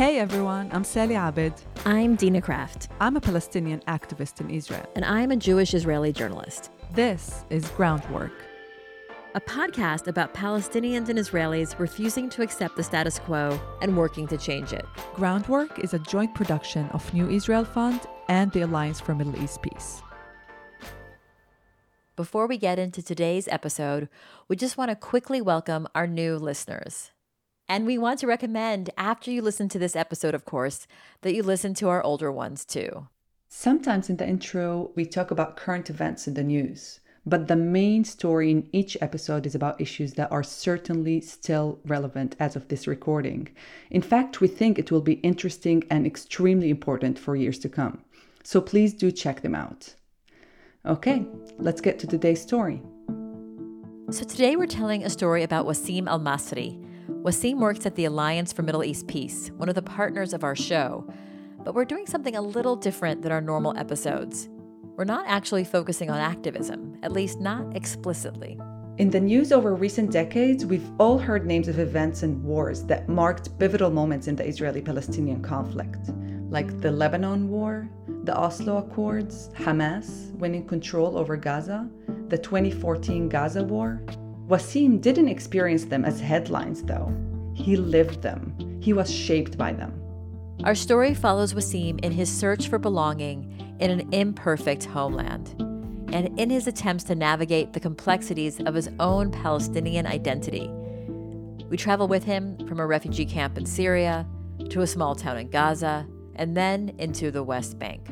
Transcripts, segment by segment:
Hey everyone, I'm Sally Abed. I'm Dina Kraft. I'm a Palestinian activist in Israel. And I'm a Jewish Israeli journalist. This is Groundwork, a podcast about Palestinians and Israelis refusing to accept the status quo and working to change it. Groundwork is a joint production of New Israel Fund and the Alliance for Middle East Peace. Before we get into today's episode, we just want to quickly welcome our new listeners. And we want to recommend, after you listen to this episode, of course, that you listen to our older ones too. Sometimes in the intro, we talk about current events in the news, but the main story in each episode is about issues that are certainly still relevant as of this recording. In fact, we think it will be interesting and extremely important for years to come. So please do check them out. Okay, let's get to today's story. So, today we're telling a story about Wasim Al Masri Wasim works at the Alliance for Middle East Peace, one of the partners of our show. But we're doing something a little different than our normal episodes. We're not actually focusing on activism, at least not explicitly. In the news over recent decades, we've all heard names of events and wars that marked pivotal moments in the Israeli Palestinian conflict, like the Lebanon War, the Oslo Accords, Hamas winning control over Gaza, the 2014 Gaza War, Wasim didn't experience them as headlines, though. He lived them, he was shaped by them. Our story follows Wasim in his search for belonging in an imperfect homeland and in his attempts to navigate the complexities of his own Palestinian identity. We travel with him from a refugee camp in Syria to a small town in Gaza and then into the West Bank.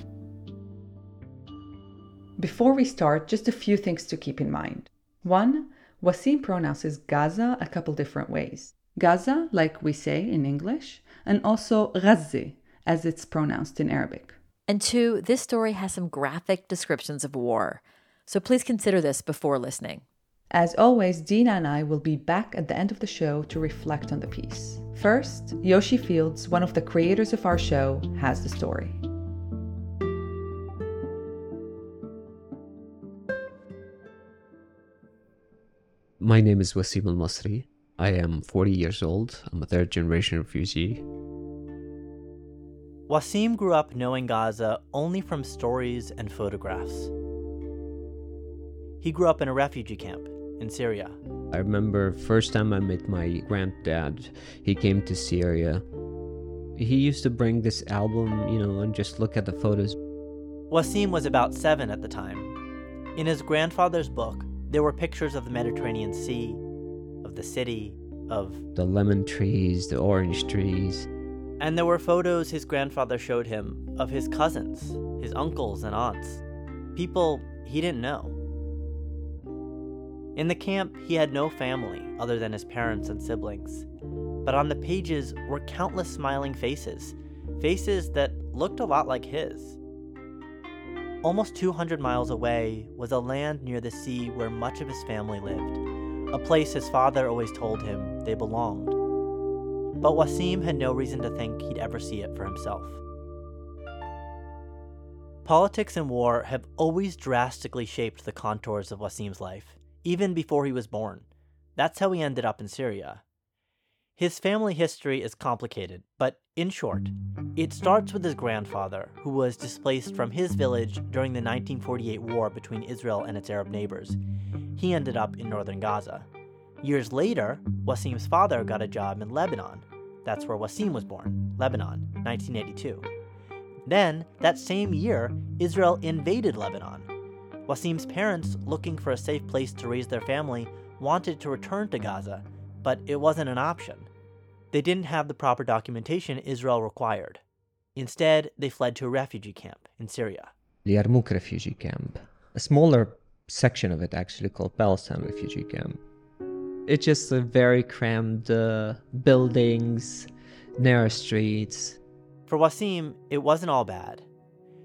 Before we start, just a few things to keep in mind. One, Wasim pronounces Gaza a couple different ways. Gaza, like we say in English, and also Ghazi, as it's pronounced in Arabic. And two, this story has some graphic descriptions of war, so please consider this before listening. As always, Dina and I will be back at the end of the show to reflect on the piece. First, Yoshi Fields, one of the creators of our show, has the story. My name is Wasim Al Masri. I am 40 years old. I'm a third generation refugee. Wasim grew up knowing Gaza only from stories and photographs. He grew up in a refugee camp in Syria. I remember first time I met my granddad. He came to Syria. He used to bring this album, you know, and just look at the photos. Wasim was about seven at the time. In his grandfather's book, there were pictures of the Mediterranean Sea, of the city, of the lemon trees, the orange trees. And there were photos his grandfather showed him of his cousins, his uncles and aunts, people he didn't know. In the camp, he had no family other than his parents and siblings. But on the pages were countless smiling faces, faces that looked a lot like his. Almost 200 miles away was a land near the sea where much of his family lived, a place his father always told him they belonged. But Wasim had no reason to think he'd ever see it for himself. Politics and war have always drastically shaped the contours of Wasim's life, even before he was born. That's how he ended up in Syria. His family history is complicated, but in short, it starts with his grandfather, who was displaced from his village during the 1948 war between Israel and its Arab neighbors. He ended up in northern Gaza. Years later, Wasim's father got a job in Lebanon. That's where Wasim was born, Lebanon, 1982. Then, that same year, Israel invaded Lebanon. Wasim's parents, looking for a safe place to raise their family, wanted to return to Gaza, but it wasn't an option. They didn't have the proper documentation Israel required. Instead, they fled to a refugee camp in Syria. The Yarmouk refugee camp. A smaller section of it actually called Palestine refugee camp. It's just a very crammed uh, buildings, narrow streets. For Wasim, it wasn't all bad.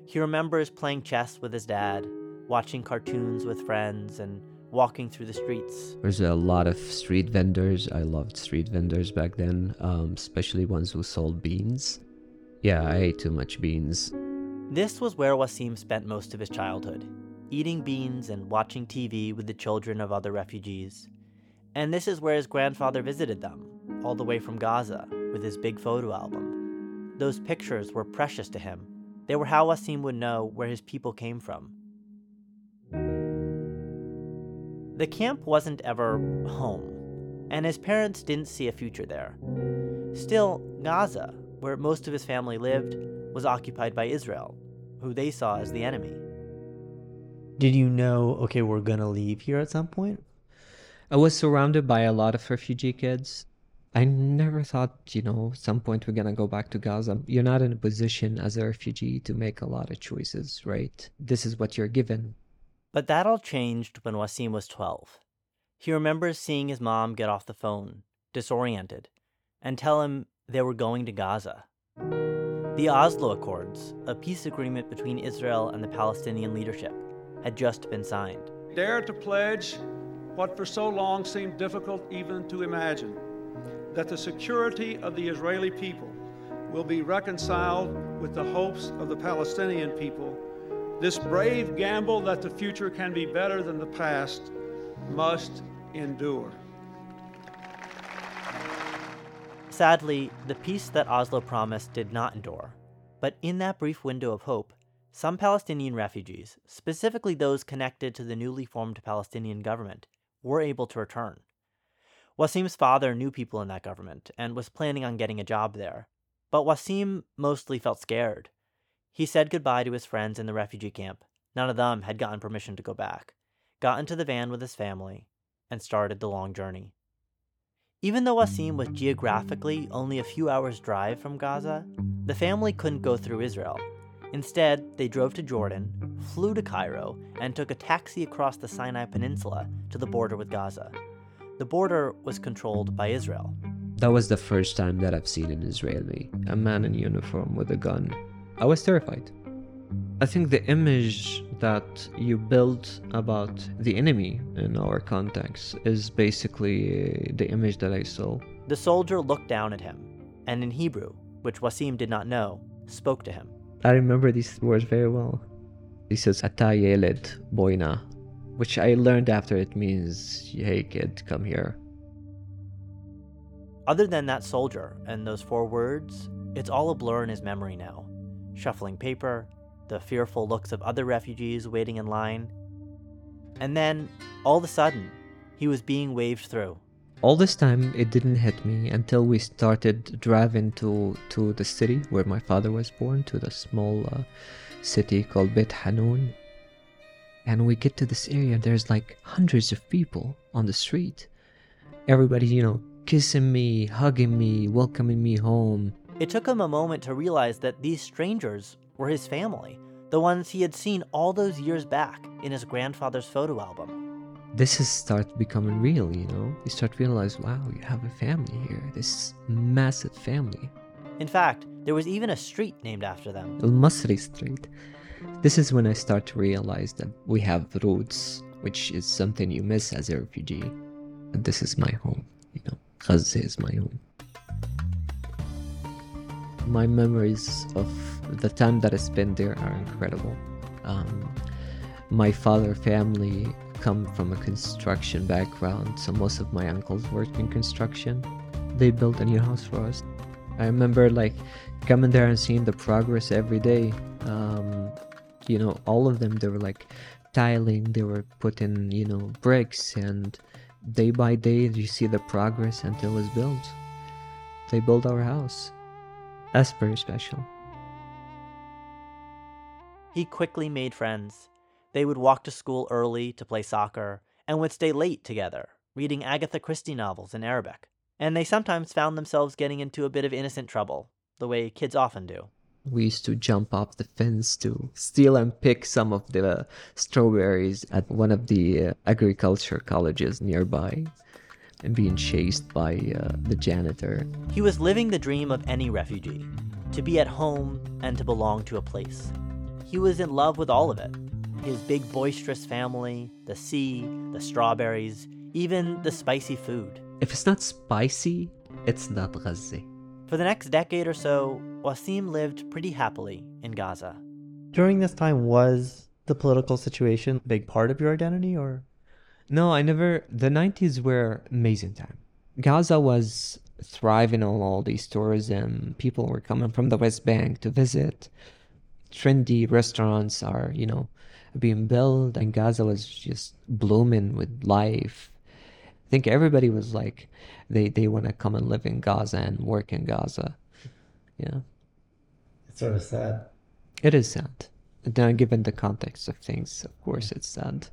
He remembers playing chess with his dad, watching cartoons with friends, and walking through the streets. There's a lot of street vendors. I loved street vendors back then, um, especially ones who sold beans. Yeah, I ate too much beans. This was where Wasim spent most of his childhood, eating beans and watching TV with the children of other refugees. And this is where his grandfather visited them, all the way from Gaza, with his big photo album. those pictures were precious to him. They were how Wasim would know where his people came from. The camp wasn't ever home, and his parents didn't see a future there. Still, Gaza, where most of his family lived, was occupied by Israel, who they saw as the enemy. Did you know, okay, we're gonna leave here at some point? I was surrounded by a lot of refugee kids. I never thought, you know, some point we're gonna go back to Gaza. You're not in a position as a refugee to make a lot of choices, right? This is what you're given. But that all changed when Wasim was 12. He remembers seeing his mom get off the phone, disoriented, and tell him they were going to Gaza. The Oslo Accords, a peace agreement between Israel and the Palestinian leadership, had just been signed. Dare to pledge what for so long seemed difficult even to imagine that the security of the Israeli people will be reconciled with the hopes of the Palestinian people. This brave gamble that the future can be better than the past must endure. Sadly, the peace that Oslo promised did not endure. But in that brief window of hope, some Palestinian refugees, specifically those connected to the newly formed Palestinian government, were able to return. Wasim's father knew people in that government and was planning on getting a job there, but Wasim mostly felt scared. He said goodbye to his friends in the refugee camp. None of them had gotten permission to go back, got into the van with his family, and started the long journey. Even though Wasim was geographically only a few hours' drive from Gaza, the family couldn't go through Israel. Instead, they drove to Jordan, flew to Cairo, and took a taxi across the Sinai Peninsula to the border with Gaza. The border was controlled by Israel. That was the first time that I've seen an Israeli, a man in uniform with a gun. I was terrified. I think the image that you build about the enemy in our context is basically the image that I saw. The soldier looked down at him, and in Hebrew, which Wasim did not know, spoke to him. I remember these words very well. He says, Ata yeled boina, which I learned after it means, hey kid, come here. Other than that soldier and those four words, it's all a blur in his memory now. Shuffling paper, the fearful looks of other refugees waiting in line. And then, all of a sudden, he was being waved through. All this time, it didn't hit me until we started driving to, to the city where my father was born, to the small uh, city called Beit Hanun. And we get to this area, there's like hundreds of people on the street. Everybody, you know, kissing me, hugging me, welcoming me home. It took him a moment to realize that these strangers were his family, the ones he had seen all those years back in his grandfather's photo album. This is start becoming real, you know? You start to realize, wow, you have a family here, this massive family. In fact, there was even a street named after them. Al Masri Street. This is when I start to realize that we have roots, which is something you miss as a refugee. This is my home, you know. Gaza is my home. My memories of the time that I spent there are incredible. Um, my father family come from a construction background, so most of my uncles worked in construction. They built a new house for us. I remember like coming there and seeing the progress every day. Um, you know, all of them they were like tiling, they were putting you know bricks, and day by day you see the progress until it's built. They built our house. That's very special. He quickly made friends. They would walk to school early to play soccer and would stay late together, reading Agatha Christie novels in Arabic. And they sometimes found themselves getting into a bit of innocent trouble, the way kids often do. We used to jump off the fence to steal and pick some of the strawberries at one of the uh, agriculture colleges nearby and being chased by uh, the janitor. He was living the dream of any refugee to be at home and to belong to a place. He was in love with all of it his big boisterous family, the sea, the strawberries, even the spicy food. If it's not spicy, it's not Gaza. For the next decade or so, Wasim lived pretty happily in Gaza. During this time, was the political situation a big part of your identity, or? No, I never. The 90s were amazing time. Gaza was thriving on all these tourism. People were coming from the West Bank to visit. Trendy restaurants are, you know, being built, and Gaza was just blooming with life. I think everybody was like, they they want to come and live in Gaza and work in Gaza. Yeah, It's sort of sad. it is sad. Then, given the context of things, of course, it's sad.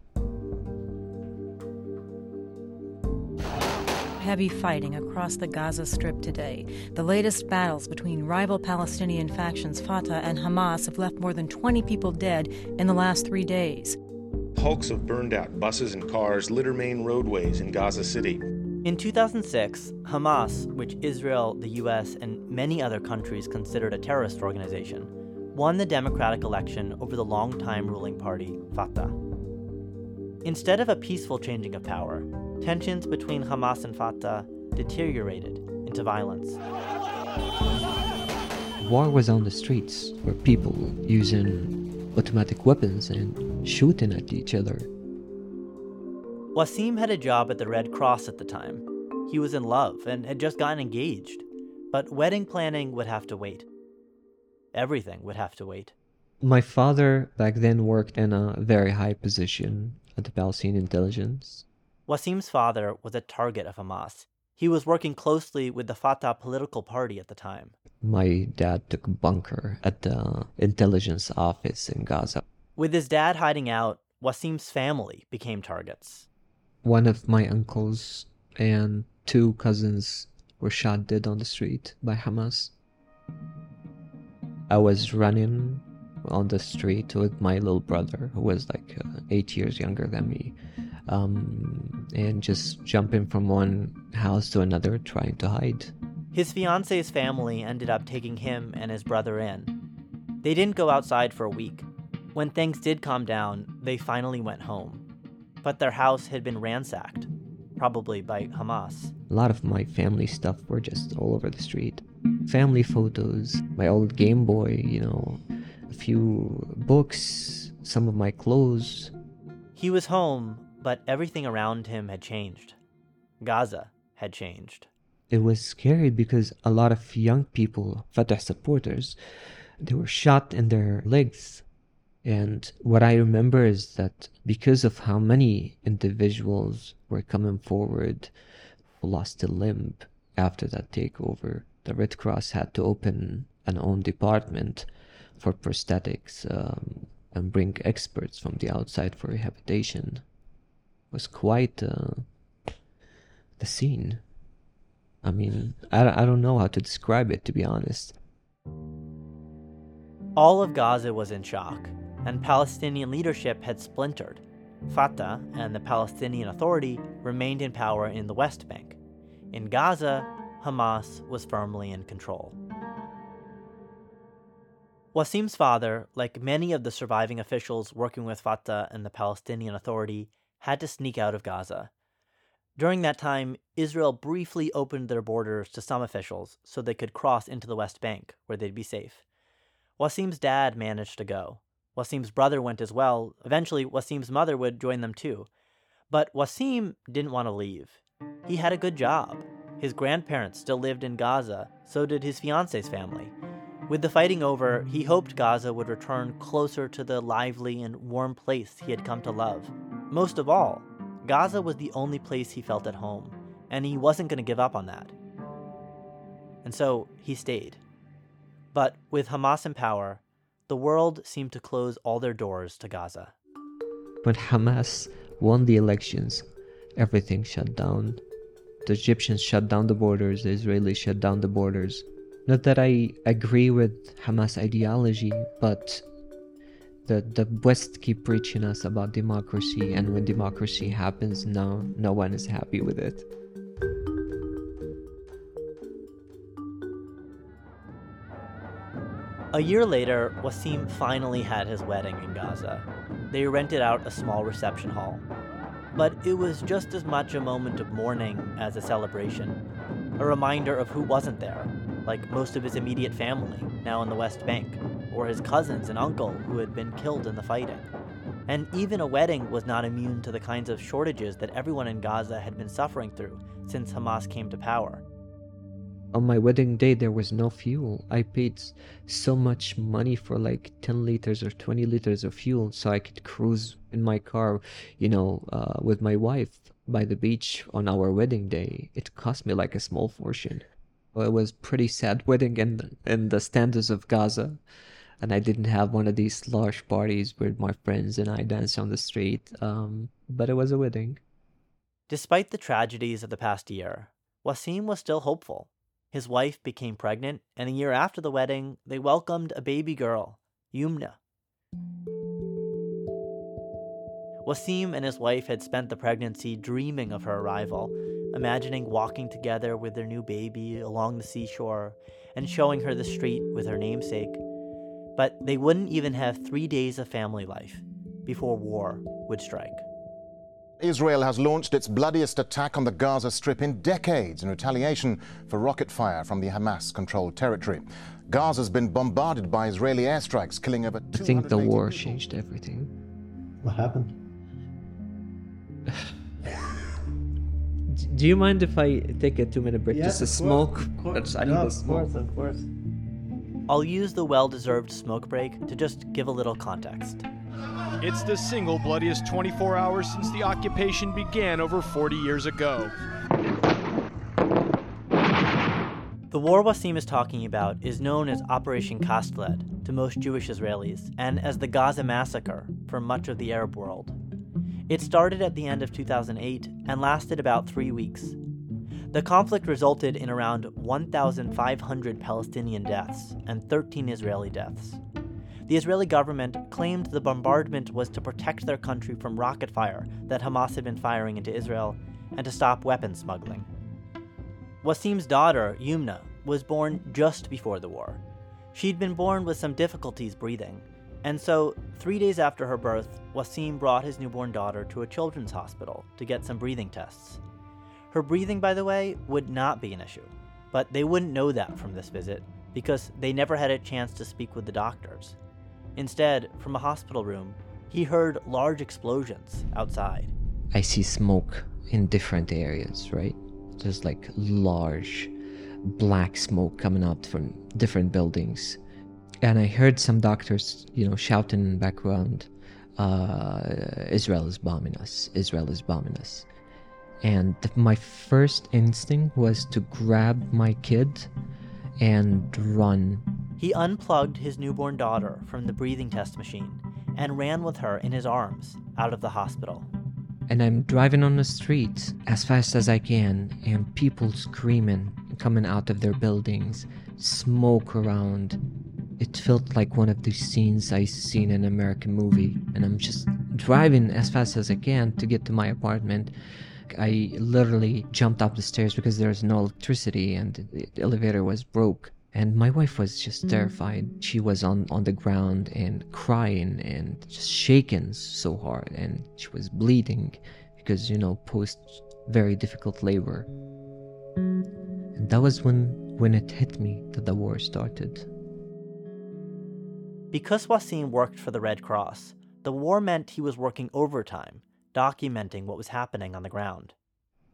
Heavy fighting across the Gaza Strip today. The latest battles between rival Palestinian factions Fatah and Hamas have left more than 20 people dead in the last three days. Hulks of burned out buses and cars litter main roadways in Gaza City. In 2006, Hamas, which Israel, the US, and many other countries considered a terrorist organization, won the democratic election over the longtime ruling party, Fatah. Instead of a peaceful changing of power, tensions between Hamas and Fatah deteriorated into violence. War was on the streets, where people using automatic weapons and shooting at each other. Wasim had a job at the Red Cross at the time. He was in love and had just gotten engaged, but wedding planning would have to wait. Everything would have to wait. My father back then worked in a very high position at the Palestinian intelligence. Wasim's father was a target of Hamas. He was working closely with the Fatah political party at the time. My dad took a bunker at the intelligence office in Gaza. With his dad hiding out, Wasim's family became targets. One of my uncles and two cousins were shot dead on the street by Hamas. I was running on the street with my little brother, who was like uh, eight years younger than me, um, and just jumping from one house to another, trying to hide. His fiance's family ended up taking him and his brother in. They didn't go outside for a week. When things did calm down, they finally went home. But their house had been ransacked, probably by Hamas. A lot of my family stuff were just all over the street. Family photos, my old Game Boy, you know, a few books, some of my clothes. He was home, but everything around him had changed. Gaza had changed. It was scary because a lot of young people, Fatah supporters, they were shot in their legs. And what I remember is that because of how many individuals were coming forward who lost a limb after that takeover, the Red Cross had to open an own department for prosthetics um, and bring experts from the outside for rehabilitation. Was quite uh, the scene. I mean, I, I don't know how to describe it, to be honest. All of Gaza was in shock, and Palestinian leadership had splintered. Fatah and the Palestinian Authority remained in power in the West Bank. In Gaza, Hamas was firmly in control. Wasim's father, like many of the surviving officials working with Fatah and the Palestinian Authority, had to sneak out of Gaza. During that time, Israel briefly opened their borders to some officials so they could cross into the West Bank, where they'd be safe. Wasim's dad managed to go. Wasim's brother went as well. Eventually, Wasim's mother would join them too. But Wasim didn't want to leave. He had a good job. His grandparents still lived in Gaza, so did his fiance's family. With the fighting over, he hoped Gaza would return closer to the lively and warm place he had come to love. Most of all, Gaza was the only place he felt at home, and he wasn't going to give up on that. And so he stayed. But with Hamas in power, the world seemed to close all their doors to Gaza. When Hamas won the elections, everything shut down. The Egyptians shut down the borders, the Israelis shut down the borders. Not that I agree with Hamas ideology, but the, the West keep preaching us about democracy, and when democracy happens, no, no one is happy with it. A year later, Wasim finally had his wedding in Gaza. They rented out a small reception hall. But it was just as much a moment of mourning as a celebration, a reminder of who wasn't there, like most of his immediate family, now in the West Bank, or his cousins and uncle who had been killed in the fighting. And even a wedding was not immune to the kinds of shortages that everyone in Gaza had been suffering through since Hamas came to power. On my wedding day, there was no fuel. I paid so much money for like 10 liters or 20 liters of fuel so I could cruise in my car, you know, uh, with my wife by the beach on our wedding day. It cost me like a small fortune. It was pretty sad wedding in, in the standards of Gaza. And I didn't have one of these large parties where my friends and I danced on the street. Um, but it was a wedding. Despite the tragedies of the past year, Wasim was still hopeful. His wife became pregnant, and a year after the wedding, they welcomed a baby girl, Yumna. Wasim and his wife had spent the pregnancy dreaming of her arrival, imagining walking together with their new baby along the seashore and showing her the street with her namesake. But they wouldn't even have three days of family life before war would strike. Israel has launched its bloodiest attack on the Gaza Strip in decades in retaliation for rocket fire from the Hamas controlled territory. Gaza's been bombarded by Israeli airstrikes, killing over I think the war people. changed everything. What happened? Do you mind if I take a two minute break? Just a smoke? That's- I need a of smoke. course, of course. I'll use the well deserved smoke break to just give a little context. It's the single bloodiest 24 hours since the occupation began over 40 years ago. The war Wasim is talking about is known as Operation Cast Lead to most Jewish Israelis and as the Gaza Massacre for much of the Arab world. It started at the end of 2008 and lasted about three weeks. The conflict resulted in around 1,500 Palestinian deaths and 13 Israeli deaths. The Israeli government claimed the bombardment was to protect their country from rocket fire that Hamas had been firing into Israel and to stop weapons smuggling. Wasim's daughter, Yumna, was born just before the war. She'd been born with some difficulties breathing, and so, three days after her birth, Wasim brought his newborn daughter to a children's hospital to get some breathing tests. Her breathing, by the way, would not be an issue, but they wouldn't know that from this visit because they never had a chance to speak with the doctors. Instead, from a hospital room, he heard large explosions outside. I see smoke in different areas, right? There's like large black smoke coming out from different buildings. And I heard some doctors, you know, shouting in the background, uh, Israel is bombing us, Israel is bombing us. And my first instinct was to grab my kid and run. He unplugged his newborn daughter from the breathing test machine and ran with her in his arms out of the hospital. and I'm driving on the street as fast as I can, and people screaming, coming out of their buildings, smoke around. It felt like one of the scenes I seen in an American movie, and I'm just driving as fast as I can to get to my apartment. I literally jumped up the stairs because there was no electricity and the elevator was broke. And my wife was just terrified. She was on, on the ground and crying and just shaking so hard. And she was bleeding because, you know, post very difficult labor. And that was when, when it hit me that the war started. Because Wasim worked for the Red Cross, the war meant he was working overtime, documenting what was happening on the ground.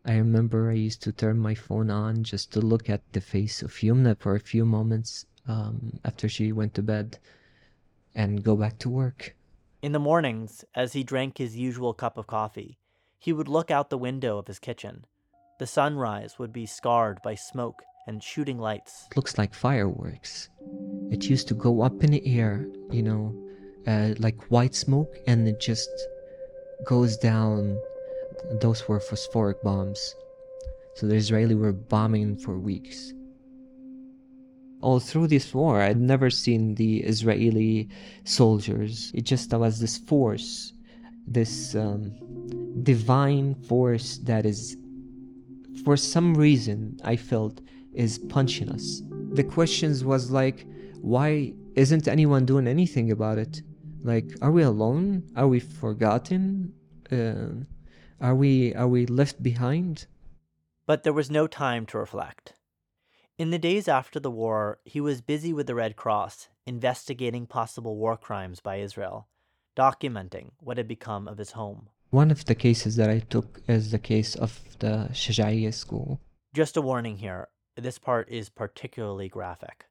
I remember I used to turn my phone on just to look at the face of Yumna for a few moments um, after she went to bed and go back to work. In the mornings, as he drank his usual cup of coffee, he would look out the window of his kitchen. The sunrise would be scarred by smoke and shooting lights. It looks like fireworks. It used to go up in the air, you know, uh, like white smoke, and it just goes down. Those were phosphoric bombs. So the Israeli were bombing for weeks. All through this war, I'd never seen the Israeli soldiers. It just was this force, this um, divine force that is, for some reason, I felt is punching us. The questions was like, why isn't anyone doing anything about it? Like, are we alone? Are we forgotten? Uh, are we are we left behind? But there was no time to reflect. In the days after the war, he was busy with the Red Cross, investigating possible war crimes by Israel, documenting what had become of his home. One of the cases that I took is the case of the Shajaiya school. Just a warning here this part is particularly graphic.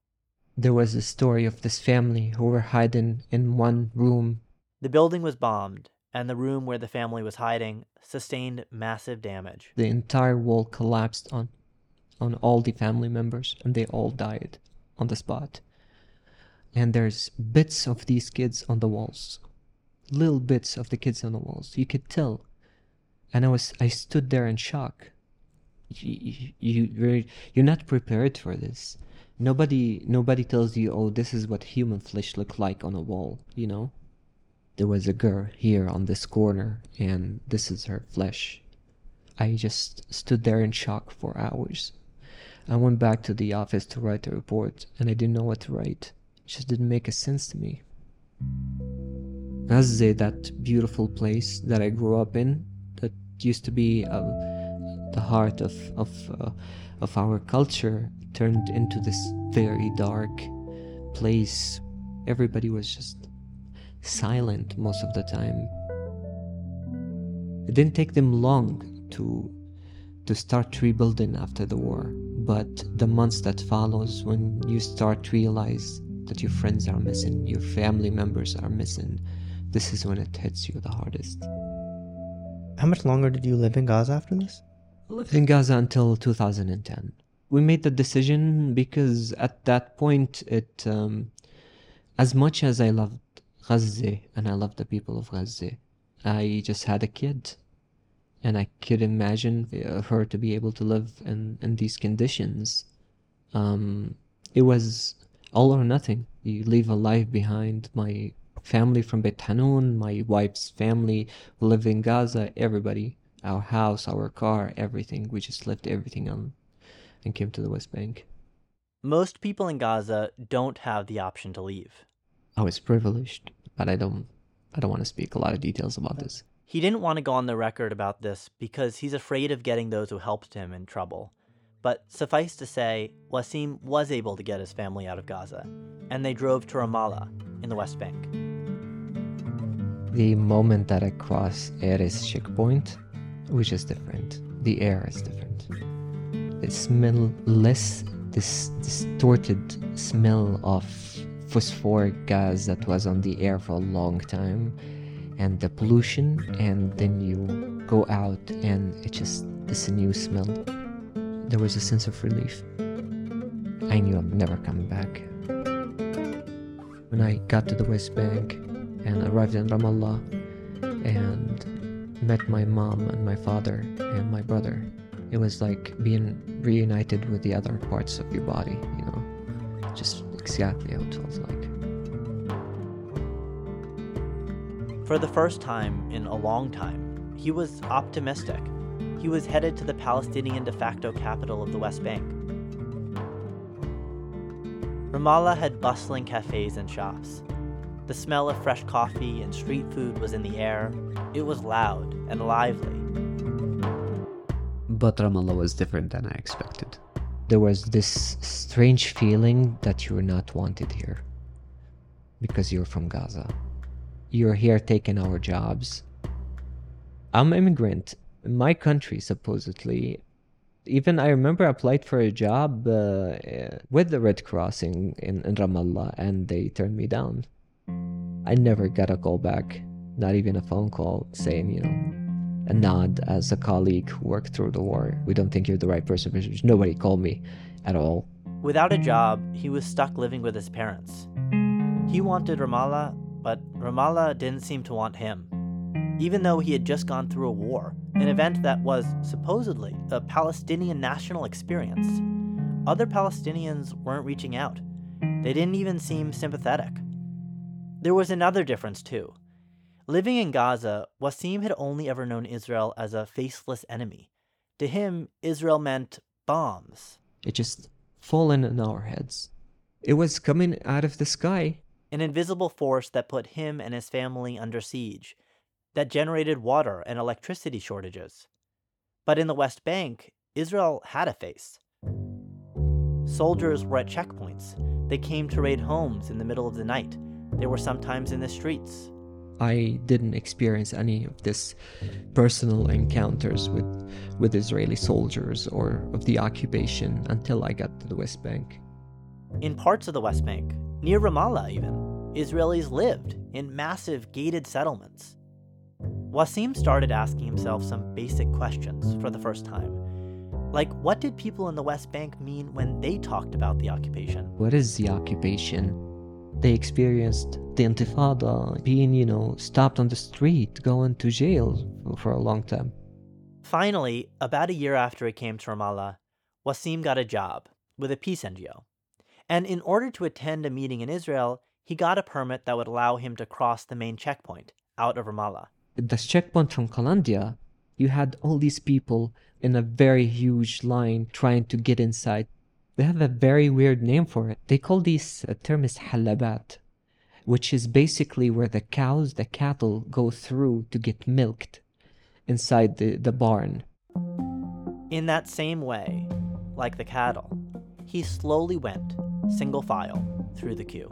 There was a story of this family who were hiding in one room. The building was bombed, and the room where the family was hiding sustained massive damage. The entire wall collapsed on on all the family members and they all died on the spot. And there's bits of these kids on the walls. Little bits of the kids on the walls. You could tell. And I was I stood there in shock. You, you you're, you're not prepared for this. Nobody nobody tells you, oh, this is what human flesh look like on a wall, you know? There was a girl here on this corner and this is her flesh. I just stood there in shock for hours. I went back to the office to write a report, and I didn't know what to write. It just didn't make a sense to me. Gaza, that beautiful place that I grew up in, that used to be uh, the heart of of uh, of our culture, turned into this very dark place. Everybody was just silent most of the time. It didn't take them long to to start rebuilding after the war but the months that follows when you start to realize that your friends are missing your family members are missing this is when it hits you the hardest how much longer did you live in gaza after this I lived in gaza until 2010 we made the decision because at that point it um, as much as i loved gaza and i loved the people of gaza i just had a kid and I could imagine her to be able to live in, in these conditions. Um, it was all or nothing. You leave a life behind. My family from Beit Hanun, my wife's family who lived in Gaza, everybody, our house, our car, everything. We just left everything on and came to the West Bank. Most people in Gaza don't have the option to leave. Oh, I was privileged, but I don't I don't want to speak a lot of details about this. He didn't want to go on the record about this because he's afraid of getting those who helped him in trouble. But suffice to say, Wasim was able to get his family out of Gaza, and they drove to Ramallah in the West Bank. The moment that I crossed Erez checkpoint, which is different, the air is different. Smell less this distorted smell of phosphoric gas that was on the air for a long time and the pollution and then you go out and it's just this new smell. There was a sense of relief. I knew i'm never coming back. When i got to the west bank and arrived in ramallah and met my mom and my father and my brother it was like being reunited with the other parts of your body you know just exactly how it feels like For the first time in a long time, he was optimistic. He was headed to the Palestinian de facto capital of the West Bank. Ramallah had bustling cafes and shops. The smell of fresh coffee and street food was in the air. It was loud and lively. But Ramallah was different than I expected. There was this strange feeling that you're not wanted here because you're from Gaza you're here taking our jobs. I'm an immigrant. My country, supposedly. Even I remember I applied for a job uh, with the Red Cross in, in, in Ramallah and they turned me down. I never got a call back, not even a phone call saying, you know, a nod as a colleague who worked through the war. We don't think you're the right person. Nobody called me at all. Without a job, he was stuck living with his parents. He wanted Ramallah, but Ramallah didn't seem to want him. Even though he had just gone through a war, an event that was supposedly a Palestinian national experience, other Palestinians weren't reaching out. They didn't even seem sympathetic. There was another difference, too. Living in Gaza, Wasim had only ever known Israel as a faceless enemy. To him, Israel meant bombs. It just fallen in our heads. It was coming out of the sky an invisible force that put him and his family under siege, that generated water and electricity shortages. But in the West Bank, Israel had a face. Soldiers were at checkpoints. They came to raid homes in the middle of the night. They were sometimes in the streets. I didn't experience any of this personal encounters with, with Israeli soldiers or of the occupation until I got to the West Bank. In parts of the West Bank, near Ramallah even, Israelis lived in massive gated settlements. Wasim started asking himself some basic questions for the first time. Like, what did people in the West Bank mean when they talked about the occupation? What is the occupation? They experienced the Intifada, being, you know, stopped on the street, going to jail for a long time. Finally, about a year after he came to Ramallah, Wasim got a job with a peace NGO. And in order to attend a meeting in Israel, he got a permit that would allow him to cross the main checkpoint out of Ramallah. The checkpoint from Qalandia, you had all these people in a very huge line trying to get inside. They have a very weird name for it. They call these uh, terms halabat, which is basically where the cows, the cattle go through to get milked inside the, the barn. In that same way, like the cattle, he slowly went, single file, through the queue.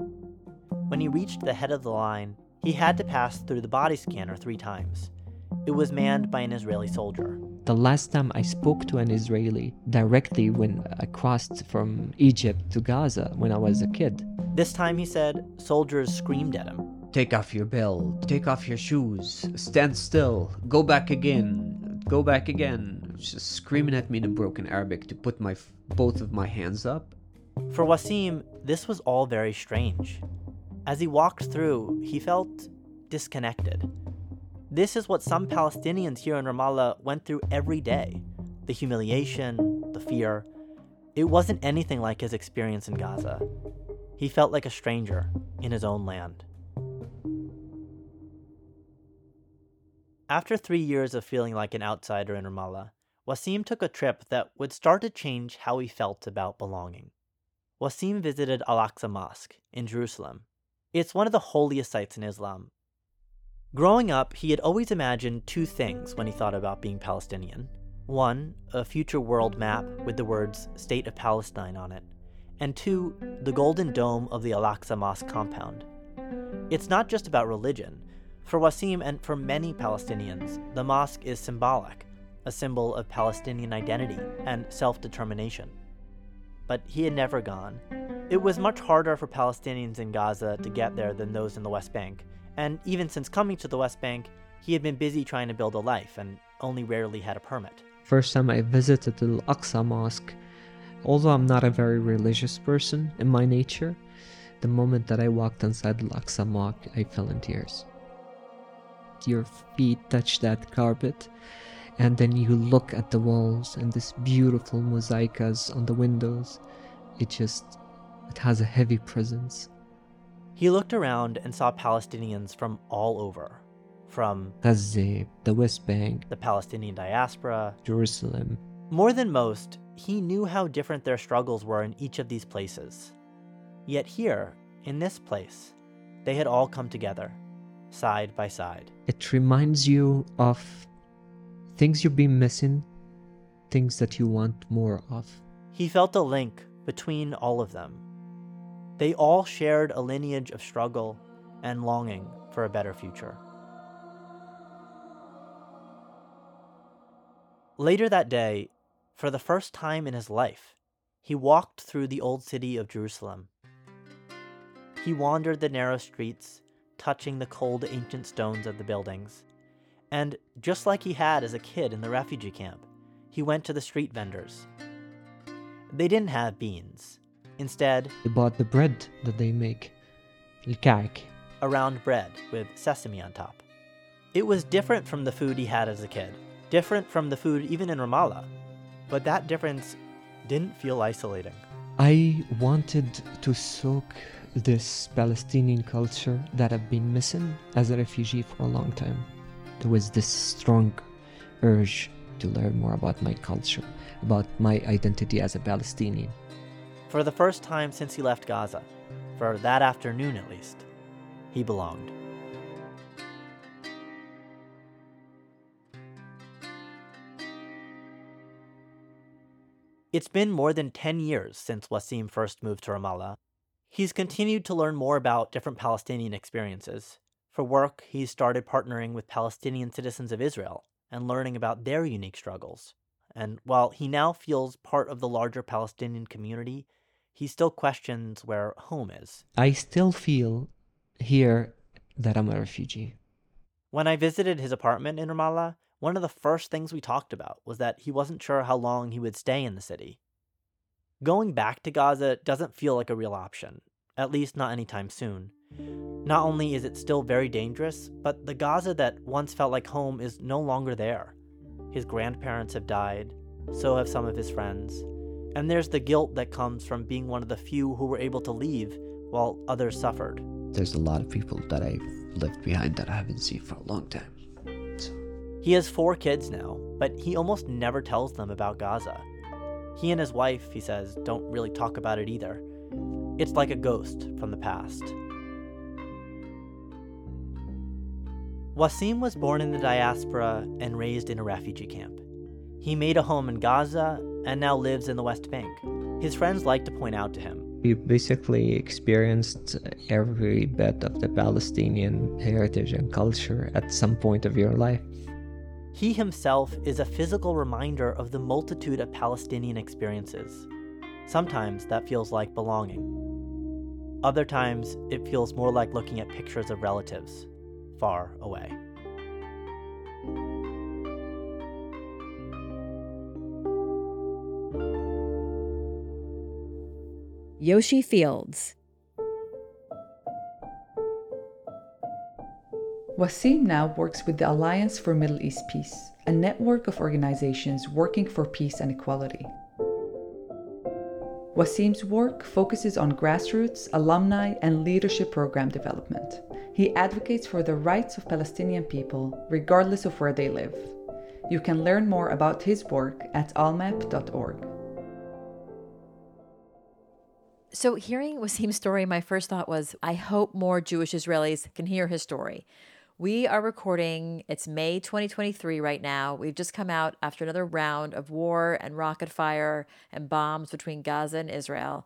When he reached the head of the line, he had to pass through the body scanner three times. It was manned by an Israeli soldier. The last time I spoke to an Israeli directly when I crossed from Egypt to Gaza when I was a kid. This time, he said, soldiers screamed at him. Take off your belt, take off your shoes, stand still, go back again, go back again. Just screaming at me in broken Arabic to put my both of my hands up. For Wasim, this was all very strange. As he walked through, he felt disconnected. This is what some Palestinians here in Ramallah went through every day the humiliation, the fear. It wasn't anything like his experience in Gaza. He felt like a stranger in his own land. After three years of feeling like an outsider in Ramallah, Wasim took a trip that would start to change how he felt about belonging. Wasim visited Al Aqsa Mosque in Jerusalem. It's one of the holiest sites in Islam, Growing up, he had always imagined two things when he thought about being Palestinian. One, a future world map with the words State of Palestine on it. And two, the golden dome of the Al Aqsa Mosque compound. It's not just about religion. For Wasim and for many Palestinians, the mosque is symbolic, a symbol of Palestinian identity and self determination. But he had never gone. It was much harder for Palestinians in Gaza to get there than those in the West Bank, and even since coming to the West Bank, he had been busy trying to build a life and only rarely had a permit. First time I visited the Al Aqsa Mosque, although I'm not a very religious person in my nature, the moment that I walked inside the Al Aqsa Mosque, I fell in tears. Your feet touch that carpet, and then you look at the walls and this beautiful mosaicas on the windows. It just, it has a heavy presence. He looked around and saw Palestinians from all over. From Gaza, the West Bank, the Palestinian diaspora, Jerusalem. More than most, he knew how different their struggles were in each of these places. Yet here, in this place, they had all come together, side by side. It reminds you of things you've been missing, things that you want more of. He felt a link between all of them they all shared a lineage of struggle and longing for a better future. Later that day, for the first time in his life, he walked through the old city of Jerusalem. He wandered the narrow streets, touching the cold ancient stones of the buildings. And just like he had as a kid in the refugee camp, he went to the street vendors. They didn't have beans, Instead, they bought the bread that they make, lkak, a round bread with sesame on top. It was different from the food he had as a kid, different from the food even in Ramallah, but that difference didn't feel isolating. I wanted to soak this Palestinian culture that I've been missing as a refugee for a long time. There was this strong urge to learn more about my culture, about my identity as a Palestinian for the first time since he left Gaza, for that afternoon at least, he belonged. It's been more than 10 years since Wasim first moved to Ramallah. He's continued to learn more about different Palestinian experiences, For work, he's started partnering with Palestinian citizens of Israel and learning about their unique struggles. And while he now feels part of the larger Palestinian community, he still questions where home is. I still feel here that I'm a refugee. When I visited his apartment in Ramallah, one of the first things we talked about was that he wasn't sure how long he would stay in the city. Going back to Gaza doesn't feel like a real option, at least not anytime soon. Not only is it still very dangerous, but the Gaza that once felt like home is no longer there. His grandparents have died, so have some of his friends, and there's the guilt that comes from being one of the few who were able to leave while others suffered. There's a lot of people that I've left behind that I haven't seen for a long time. So. He has four kids now, but he almost never tells them about Gaza. He and his wife, he says, don't really talk about it either. It's like a ghost from the past. Wasim was born in the diaspora and raised in a refugee camp. He made a home in Gaza and now lives in the West Bank. His friends like to point out to him. You basically experienced every bit of the Palestinian heritage and culture at some point of your life. He himself is a physical reminder of the multitude of Palestinian experiences. Sometimes that feels like belonging. Other times, it feels more like looking at pictures of relatives far away. Yoshi Fields. Wasim now works with the Alliance for Middle East Peace, a network of organizations working for peace and equality. Wasim's work focuses on grassroots, alumni, and leadership program development. He advocates for the rights of Palestinian people, regardless of where they live. You can learn more about his work at allmep.org. So, hearing Wasim's story, my first thought was I hope more Jewish Israelis can hear his story. We are recording, it's May 2023 right now. We've just come out after another round of war and rocket fire and bombs between Gaza and Israel.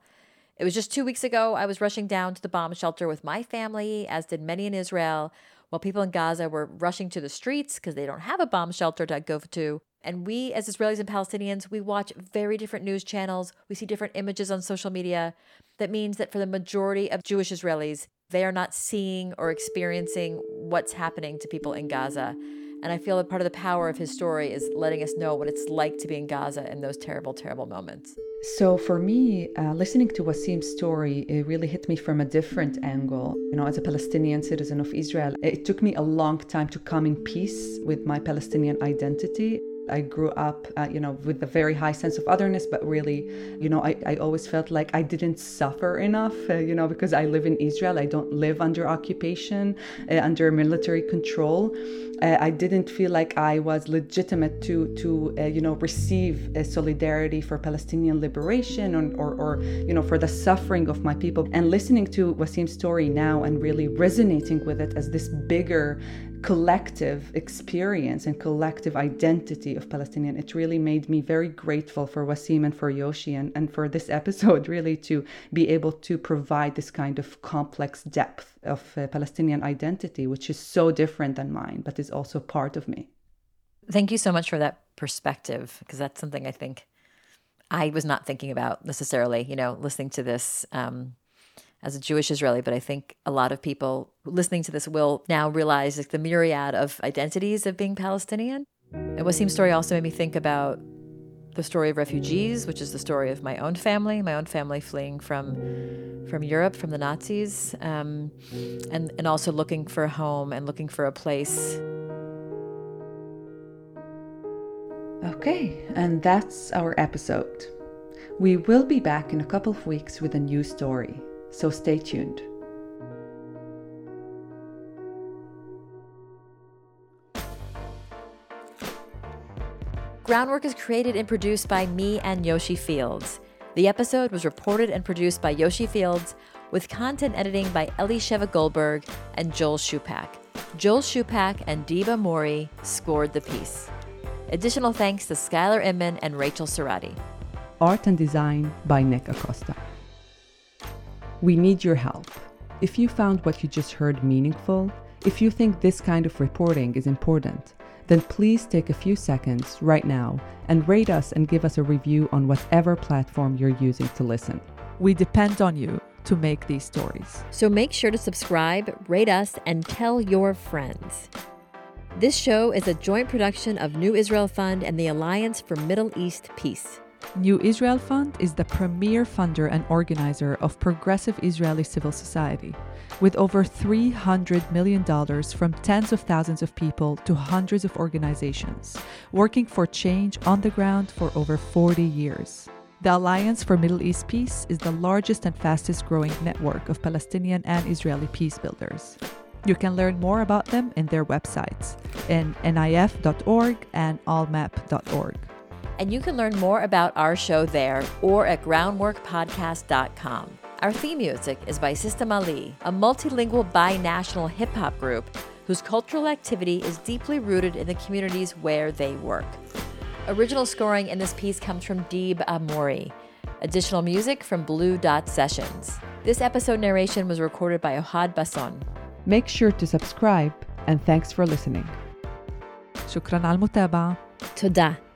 It was just two weeks ago, I was rushing down to the bomb shelter with my family, as did many in Israel, while people in Gaza were rushing to the streets because they don't have a bomb shelter to go to. And we, as Israelis and Palestinians, we watch very different news channels. We see different images on social media. That means that for the majority of Jewish Israelis, they are not seeing or experiencing what's happening to people in Gaza. And I feel that part of the power of his story is letting us know what it's like to be in Gaza in those terrible, terrible moments. So for me, uh, listening to Wasim's story, it really hit me from a different angle. You know, as a Palestinian citizen of Israel, it took me a long time to come in peace with my Palestinian identity. I grew up, uh, you know, with a very high sense of otherness, but really, you know, I, I always felt like I didn't suffer enough, uh, you know, because I live in Israel. I don't live under occupation, uh, under military control. Uh, I didn't feel like I was legitimate to, to uh, you know, receive solidarity for Palestinian liberation or, or, or, you know, for the suffering of my people. And listening to Wasim's story now and really resonating with it as this bigger collective experience and collective identity of Palestinian. It really made me very grateful for Wasim and for Yoshi and, and for this episode, really, to be able to provide this kind of complex depth of uh, Palestinian identity, which is so different than mine, but is also part of me. Thank you so much for that perspective, because that's something I think I was not thinking about necessarily, you know, listening to this. Um, as a Jewish Israeli, but I think a lot of people listening to this will now realize like the myriad of identities of being Palestinian. And Wasim's story also made me think about the story of refugees, which is the story of my own family, my own family fleeing from from Europe, from the Nazis, um, and and also looking for a home and looking for a place. Okay, and that's our episode. We will be back in a couple of weeks with a new story so stay tuned. Groundwork is created and produced by me and Yoshi Fields. The episode was reported and produced by Yoshi Fields, with content editing by Elisheva Goldberg and Joel Shupack. Joel Shupack and Deeb Amoury scored the piece. Additional thanks to Skylar Inman and Rachel Serrati. Art and design by Nick Acosta. We need your help. If you found what you just heard meaningful, If you think this kind of reporting is important, then please take a few seconds right now and rate us and give us a review on whatever platform you're using to listen. We depend on you to make these stories. So make sure to subscribe, rate us, and tell your friends. This show is a joint production of New Israel Fund and the Alliance for Middle East Peace. New Israel Fund is the premier funder and organizer of progressive Israeli civil society, with over $300 million from tens of thousands of people to hundreds of organizations, working for change on the ground for over 40 years. The Alliance for Middle East Peace is the largest and fastest growing network of Palestinian and Israeli peace builders. You can learn more about them in their websites in nif.org and allmep.org and you can learn more about our show there or at groundworkpodcast.com. Our theme music is by System Ali, a multilingual binational hip hop group whose cultural activity is deeply rooted in the communities where they work. Original scoring in this piece comes from Deeb Amoury. Additional music from Blue Dot Sessions. This episode narration was recorded by Ohad Basson. Make sure to subscribe and thanks for listening. شكرا على المتابعة. تודה.